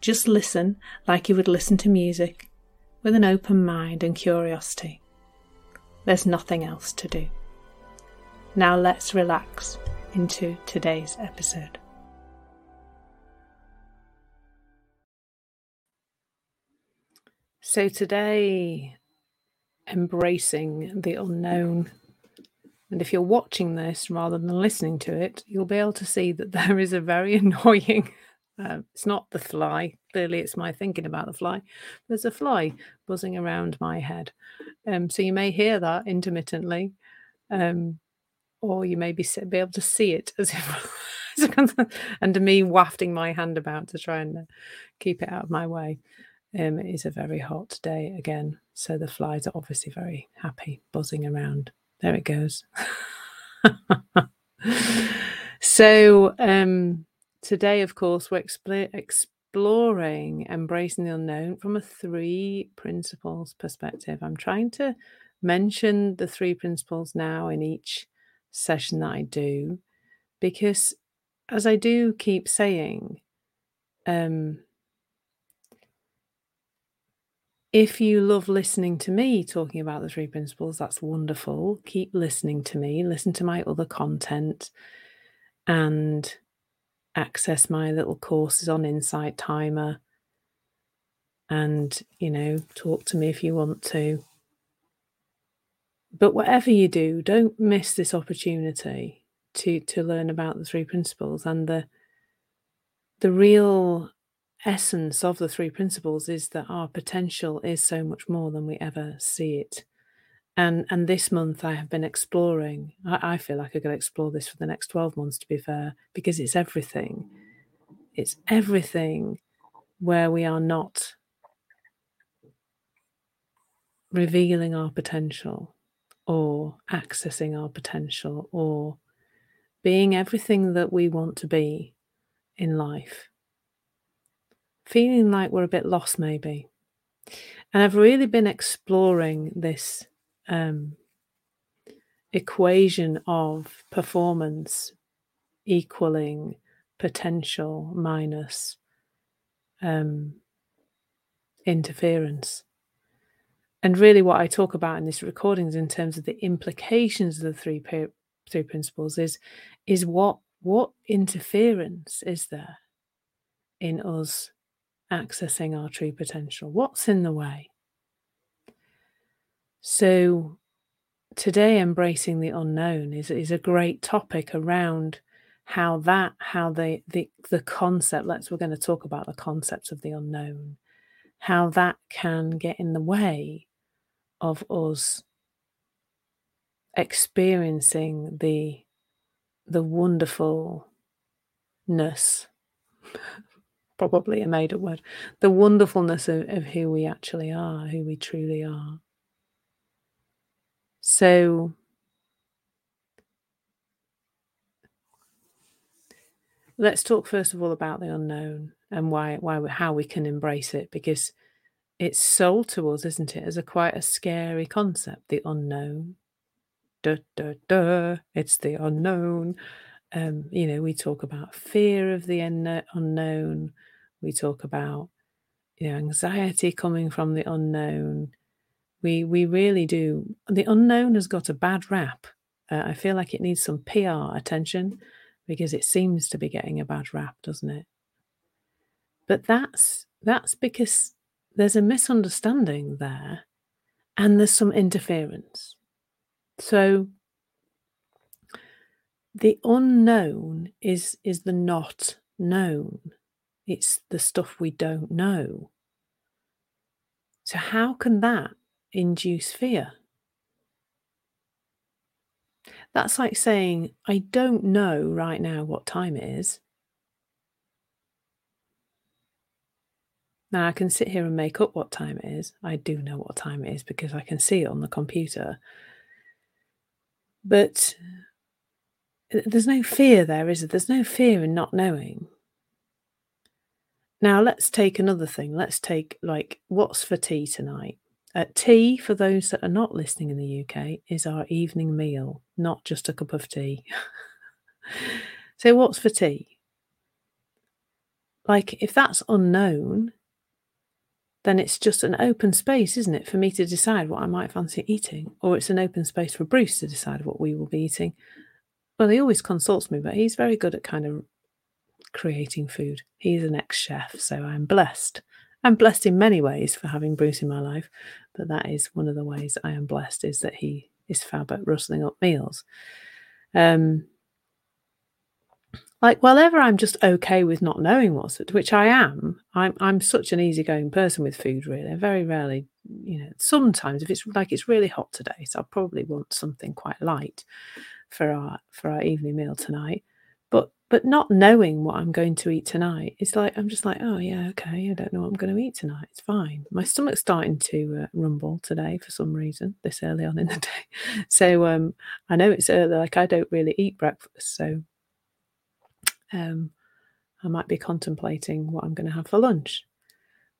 Just listen like you would listen to music, with an open mind and curiosity. There's nothing else to do. Now let's relax into today's episode. So, today, embracing the unknown. And if you're watching this rather than listening to it, you'll be able to see that there is a very annoying uh, it's not the fly. Clearly, it's my thinking about the fly. There's a fly buzzing around my head. Um, so you may hear that intermittently, um, or you may be, be able to see it as if, and me wafting my hand about to try and uh, keep it out of my way. Um, it is a very hot day again, so the flies are obviously very happy buzzing around. There it goes. so, um, Today, of course, we're exploring embracing the unknown from a three principles perspective. I'm trying to mention the three principles now in each session that I do because, as I do keep saying, um, if you love listening to me talking about the three principles, that's wonderful. Keep listening to me, listen to my other content, and access my little courses on Insight Timer and, you know, talk to me if you want to. But whatever you do, don't miss this opportunity to to learn about the three principles and the the real essence of the three principles is that our potential is so much more than we ever see it and and this month I have been exploring. I, I feel like I could explore this for the next 12 months to be fair, because it's everything. It's everything where we are not revealing our potential or accessing our potential or being everything that we want to be in life. Feeling like we're a bit lost, maybe. And I've really been exploring this um, equation of performance equaling potential minus um, interference. And really, what I talk about in this recording is in terms of the implications of the three three principles is is what what interference is there in us accessing our true potential? What's in the way? So today embracing the unknown is is a great topic around how that how the the the concept let's we're going to talk about the concepts of the unknown how that can get in the way of us experiencing the the wonderfulness probably a made up word the wonderfulness of, of who we actually are who we truly are so let's talk first of all about the unknown and why why how we can embrace it because it's sold to us, isn't it, as a quite a scary concept, the unknown. Duh, duh, duh, it's the unknown. Um, you know, we talk about fear of the unknown. We talk about you know anxiety coming from the unknown. We we really do. The unknown has got a bad rap. Uh, I feel like it needs some PR attention because it seems to be getting a bad rap, doesn't it? But that's that's because there's a misunderstanding there and there's some interference. So the unknown is is the not known. It's the stuff we don't know. So how can that induce fear. That's like saying, I don't know right now what time it is. Now I can sit here and make up what time it is. I do know what time it is because I can see it on the computer. But uh, there's no fear there, is there? There's no fear in not knowing. Now let's take another thing. Let's take like what's for tea tonight. Uh, tea, for those that are not listening in the UK, is our evening meal, not just a cup of tea. so, what's for tea? Like, if that's unknown, then it's just an open space, isn't it, for me to decide what I might fancy eating? Or it's an open space for Bruce to decide what we will be eating. Well, he always consults me, but he's very good at kind of creating food. He's an ex chef, so I'm blessed. I'm blessed in many ways for having Bruce in my life, but that is one of the ways I am blessed is that he is fab at rustling up meals. Um, like whenever I'm just okay with not knowing what's it, which I am, I'm I'm such an easygoing person with food. Really, I very rarely, you know, sometimes if it's like it's really hot today, so I'll probably want something quite light for our for our evening meal tonight. But not knowing what I'm going to eat tonight, it's like I'm just like, oh yeah, okay, I don't know what I'm going to eat tonight. It's fine. My stomach's starting to uh, rumble today for some reason this early on in the day. So um, I know it's early. Like I don't really eat breakfast, so um, I might be contemplating what I'm going to have for lunch.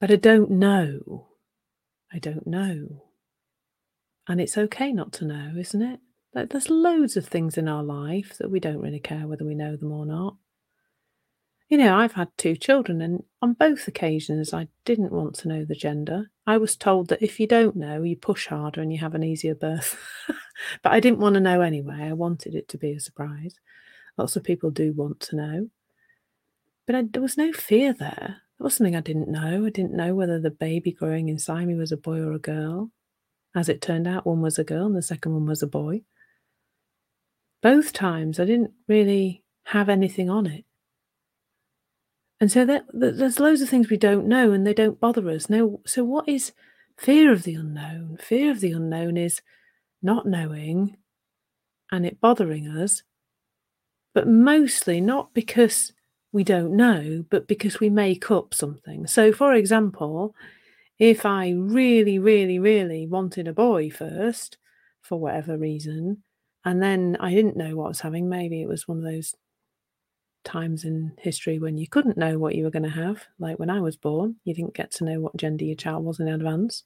But I don't know. I don't know. And it's okay not to know, isn't it? Like there's loads of things in our life that we don't really care whether we know them or not. You know, I've had two children, and on both occasions, I didn't want to know the gender. I was told that if you don't know, you push harder and you have an easier birth. but I didn't want to know anyway. I wanted it to be a surprise. Lots of people do want to know. But I, there was no fear there. It was something I didn't know. I didn't know whether the baby growing inside me was a boy or a girl. As it turned out, one was a girl and the second one was a boy. Both times I didn't really have anything on it. And so that, there's loads of things we don't know and they don't bother us. No, so what is fear of the unknown? Fear of the unknown is not knowing and it bothering us but mostly not because we don't know, but because we make up something. So, for example, if I really, really, really wanted a boy first, for whatever reason, and then I didn't know what I was having, maybe it was one of those times in history when you couldn't know what you were going to have. Like when I was born, you didn't get to know what gender your child was in advance.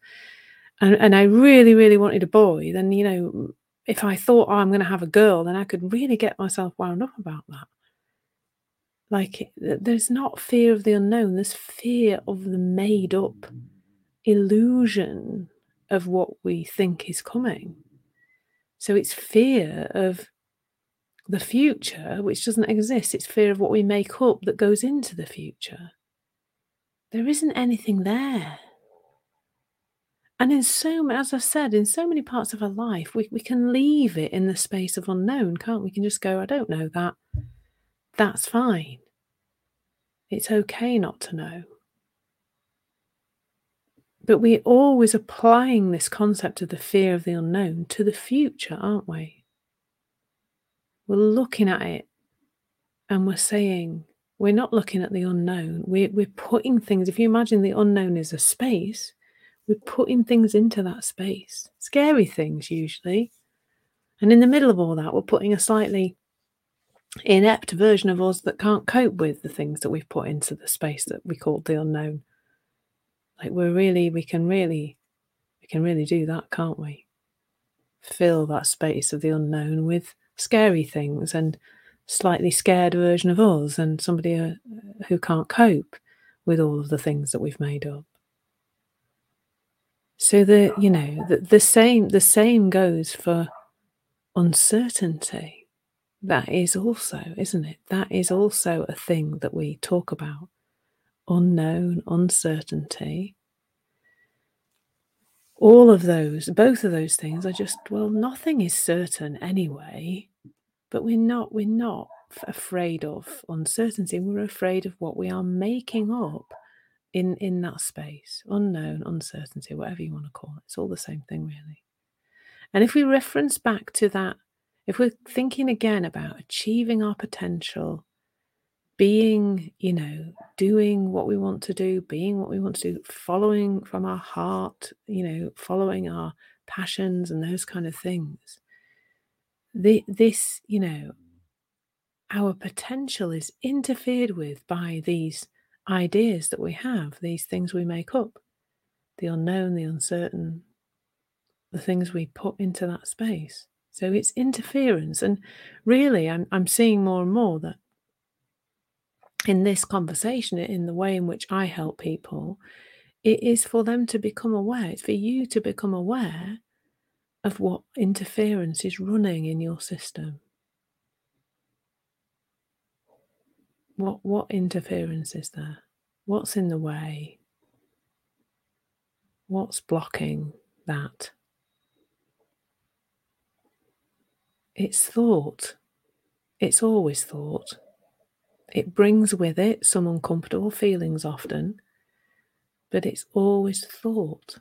And, and I really, really wanted a boy, then, you know, if I thought, oh, I'm going to have a girl, then I could really get myself wound up about that. Like, there's not fear of the unknown, there's fear of the made up illusion of what we think is coming. So it's fear of the future, which doesn't exist. It's fear of what we make up that goes into the future. There isn't anything there. And in so as I said, in so many parts of our life, we, we can leave it in the space of unknown, can't we? We can just go, I don't know that. That's fine. It's okay not to know. But we're always applying this concept of the fear of the unknown to the future, aren't we? We're looking at it and we're saying, we're not looking at the unknown. We're, we're putting things, if you imagine the unknown is a space, we're putting things into that space, scary things usually. And in the middle of all that, we're putting a slightly inept version of us that can't cope with the things that we've put into the space that we call the unknown. Like we're really, we can really, we can really do that, can't we? Fill that space of the unknown with scary things and slightly scared version of us and somebody uh, who can't cope with all of the things that we've made up. So the you know the, the same the same goes for uncertainty. That is also, isn't it? That is also a thing that we talk about. Unknown, uncertainty. All of those, both of those things are just, well, nothing is certain anyway. But we're not, we're not afraid of uncertainty. We're afraid of what we are making up in in that space unknown uncertainty whatever you want to call it it's all the same thing really and if we reference back to that if we're thinking again about achieving our potential being you know doing what we want to do, being what we want to do, following from our heart, you know, following our passions and those kind of things. The, this, you know, our potential is interfered with by these ideas that we have, these things we make up, the unknown, the uncertain, the things we put into that space. So it's interference. And really, I'm, I'm seeing more and more that in this conversation, in the way in which I help people, it is for them to become aware. It's for you to become aware of what interference is running in your system. What what interference is there? What's in the way? What's blocking that? It's thought. It's always thought. It brings with it some uncomfortable feelings often, but it's always thought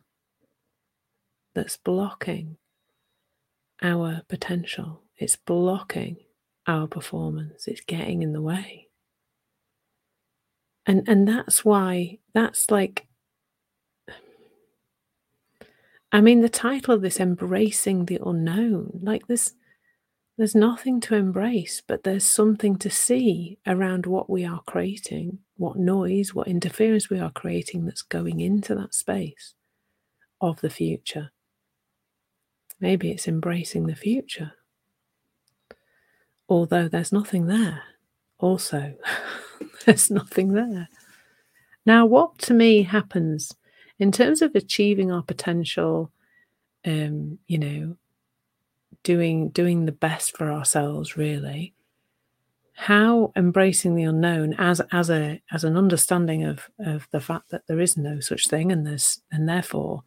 that's blocking our potential. It's blocking our performance. It's getting in the way. And and that's why that's like I mean the title of this embracing the unknown. Like this there's nothing to embrace, but there's something to see around what we are creating, what noise, what interference we are creating that's going into that space of the future. Maybe it's embracing the future. Although there's nothing there, also, there's nothing there. Now, what to me happens in terms of achieving our potential, um, you know, doing doing the best for ourselves really how embracing the unknown as as a as an understanding of of the fact that there is no such thing and there's and therefore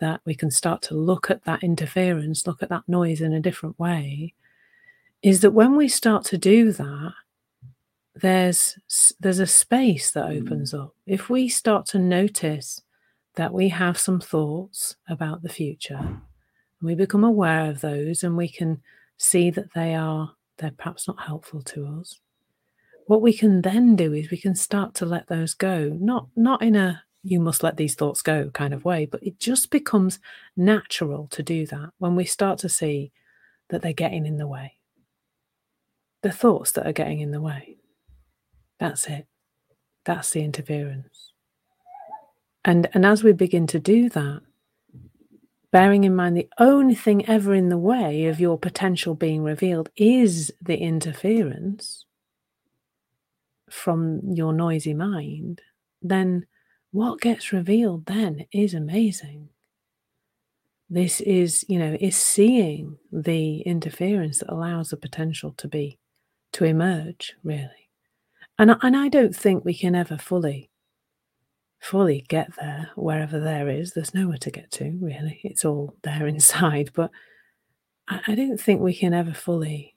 that we can start to look at that interference look at that noise in a different way is that when we start to do that there's there's a space that mm. opens up if we start to notice that we have some thoughts about the future we become aware of those and we can see that they are they're perhaps not helpful to us. What we can then do is we can start to let those go. Not not in a you must let these thoughts go kind of way but it just becomes natural to do that when we start to see that they're getting in the way. The thoughts that are getting in the way. That's it. That's the interference. And and as we begin to do that bearing in mind the only thing ever in the way of your potential being revealed is the interference from your noisy mind, then what gets revealed then is amazing. This is, you know, is seeing the interference that allows the potential to be, to emerge, really. And, and I don't think we can ever fully fully get there wherever there is. There's nowhere to get to, really. It's all there inside. But I, I don't think we can ever fully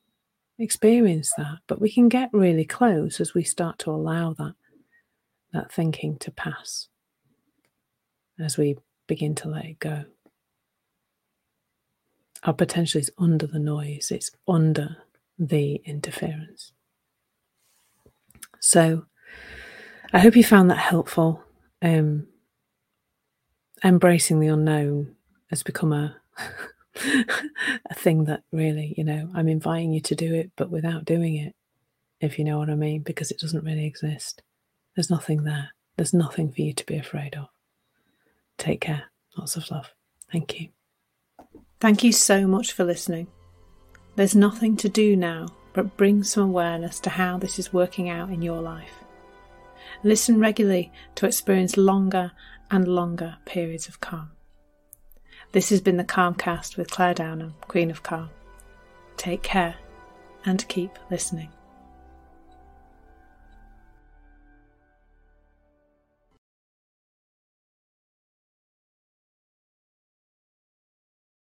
experience that. But we can get really close as we start to allow that that thinking to pass as we begin to let it go. Our potential is under the noise, it's under the interference. So I hope you found that helpful um, embracing the unknown has become a a thing that really, you know, I'm inviting you to do it, but without doing it, if you know what I mean, because it doesn't really exist. There's nothing there. There's nothing for you to be afraid of. Take care. Lots of love. Thank you. Thank you so much for listening. There's nothing to do now but bring some awareness to how this is working out in your life. Listen regularly to experience longer and longer periods of calm. This has been the Calmcast with Clare Downham, Queen of Calm. Take care and keep listening.